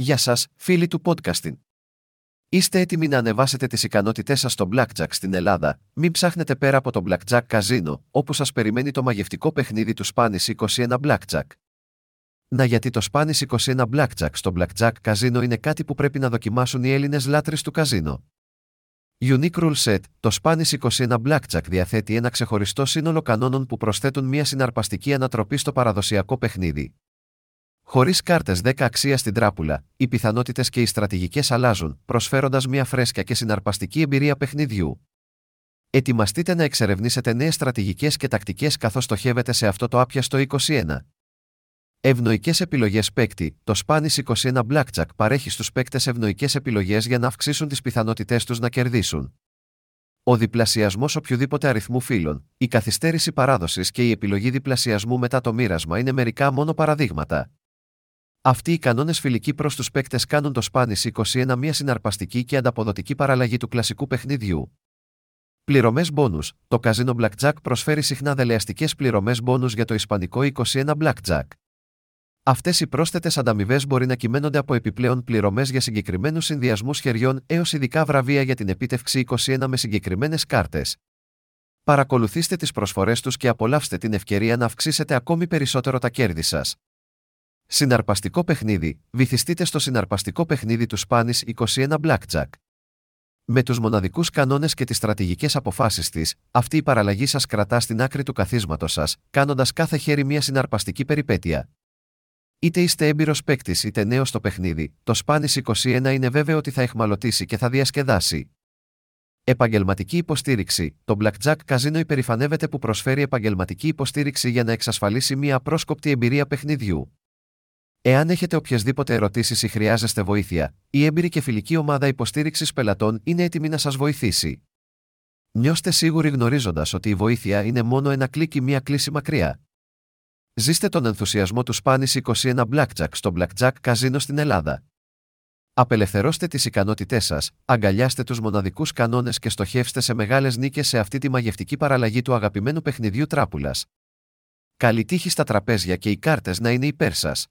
Γεια σας, φίλοι του podcasting. Είστε έτοιμοι να ανεβάσετε τις ικανότητές σας στο Blackjack στην Ελλάδα, μην ψάχνετε πέρα από το Blackjack Casino, όπου σας περιμένει το μαγευτικό παιχνίδι του Spanish 21 Blackjack. Να γιατί το Spanish 21 Blackjack στο Blackjack Casino είναι κάτι που πρέπει να δοκιμάσουν οι Έλληνες λάτρε του καζίνο. Unique Rule Set, το Spanish 21 Blackjack διαθέτει ένα ξεχωριστό σύνολο κανόνων που προσθέτουν μια συναρπαστική ανατροπή στο παραδοσιακό παιχνίδι, Χωρίς κάρτες 10 αξία στην τράπουλα, οι πιθανότητες και οι στρατηγικές αλλάζουν, προσφέροντας μια φρέσκια και συναρπαστική εμπειρία παιχνιδιού. Ετοιμαστείτε να εξερευνήσετε νέες στρατηγικές και τακτικές καθώς στοχεύετε σε αυτό το άπιαστο 21. Ευνοϊκές επιλογές παίκτη, το Spanish 21 Blackjack παρέχει στους παίκτες ευνοϊκές επιλογές για να αυξήσουν τις πιθανότητές τους να κερδίσουν. Ο διπλασιασμός οποιοδήποτε αριθμού φύλων, η καθυστέρηση παράδοσης και η επιλογή διπλασιασμού μετά το μοίρασμα είναι μερικά μόνο παραδείγματα. Αυτοί οι κανόνες φιλικοί προς τους παίκτες κάνουν το Spanish 21 μια συναρπαστική και ανταποδοτική παραλλαγή του κλασικού παιχνιδιού. Πληρωμές μπόνου. Το καζίνο Blackjack προσφέρει συχνά δελεαστικές πληρωμές μπόνου για το Ισπανικό 21 Blackjack. Αυτές οι πρόσθετες ανταμοιβές μπορεί να κυμαίνονται από επιπλέον πληρωμές για συγκεκριμένους συνδυασμούς χεριών έως ειδικά βραβεία για την επίτευξη 21 με συγκεκριμένες κάρτες. Παρακολουθήστε τις προσφορές τους και απολαύστε την ευκαιρία να αυξήσετε ακόμη περισσότερο τα κέρδη σας. Συναρπαστικό παιχνίδι. Βυθιστείτε στο συναρπαστικό παιχνίδι του Spanish 21 Blackjack. Με τους μοναδικούς κανόνες και τις στρατηγικές αποφάσεις της, αυτή η παραλλαγή σας κρατά στην άκρη του καθίσματος σας, κάνοντας κάθε χέρι μια συναρπαστική περιπέτεια. Είτε είστε έμπειρος παίκτης είτε νέος στο παιχνίδι, το Spanish 21 είναι βέβαιο ότι θα εχμαλωτήσει και θα διασκεδάσει. Επαγγελματική υποστήριξη. Το Blackjack Casino υπερηφανεύεται που προσφέρει επαγγελματική υποστήριξη για να εξασφαλίσει μια απρόσκοπτη εμπειρία παιχνιδιού. Εάν έχετε οποιασδήποτε ερωτήσεις ή χρειάζεστε βοήθεια, η έμπειρη και φιλική ομάδα υποστήριξης πελατών είναι έτοιμη να σας βοηθήσει. Νιώστε σίγουροι γνωρίζοντας ότι η βοήθεια είναι μόνο ένα κλικ ή μία κλίση μακριά. Ζήστε τον ενθουσιασμό του Spanish 21 Blackjack στο Blackjack Casino στην Ελλάδα. Απελευθερώστε τις ικανότητές σας, αγκαλιάστε τους μοναδικούς κανόνες και στοχεύστε σε μεγάλες νίκες σε αυτή τη μαγευτική παραλλαγή του αγαπημένου παιχνιδιού τράπουλας. Καλή τύχη στα τραπέζια και οι κάρτες να είναι υπέρ σας.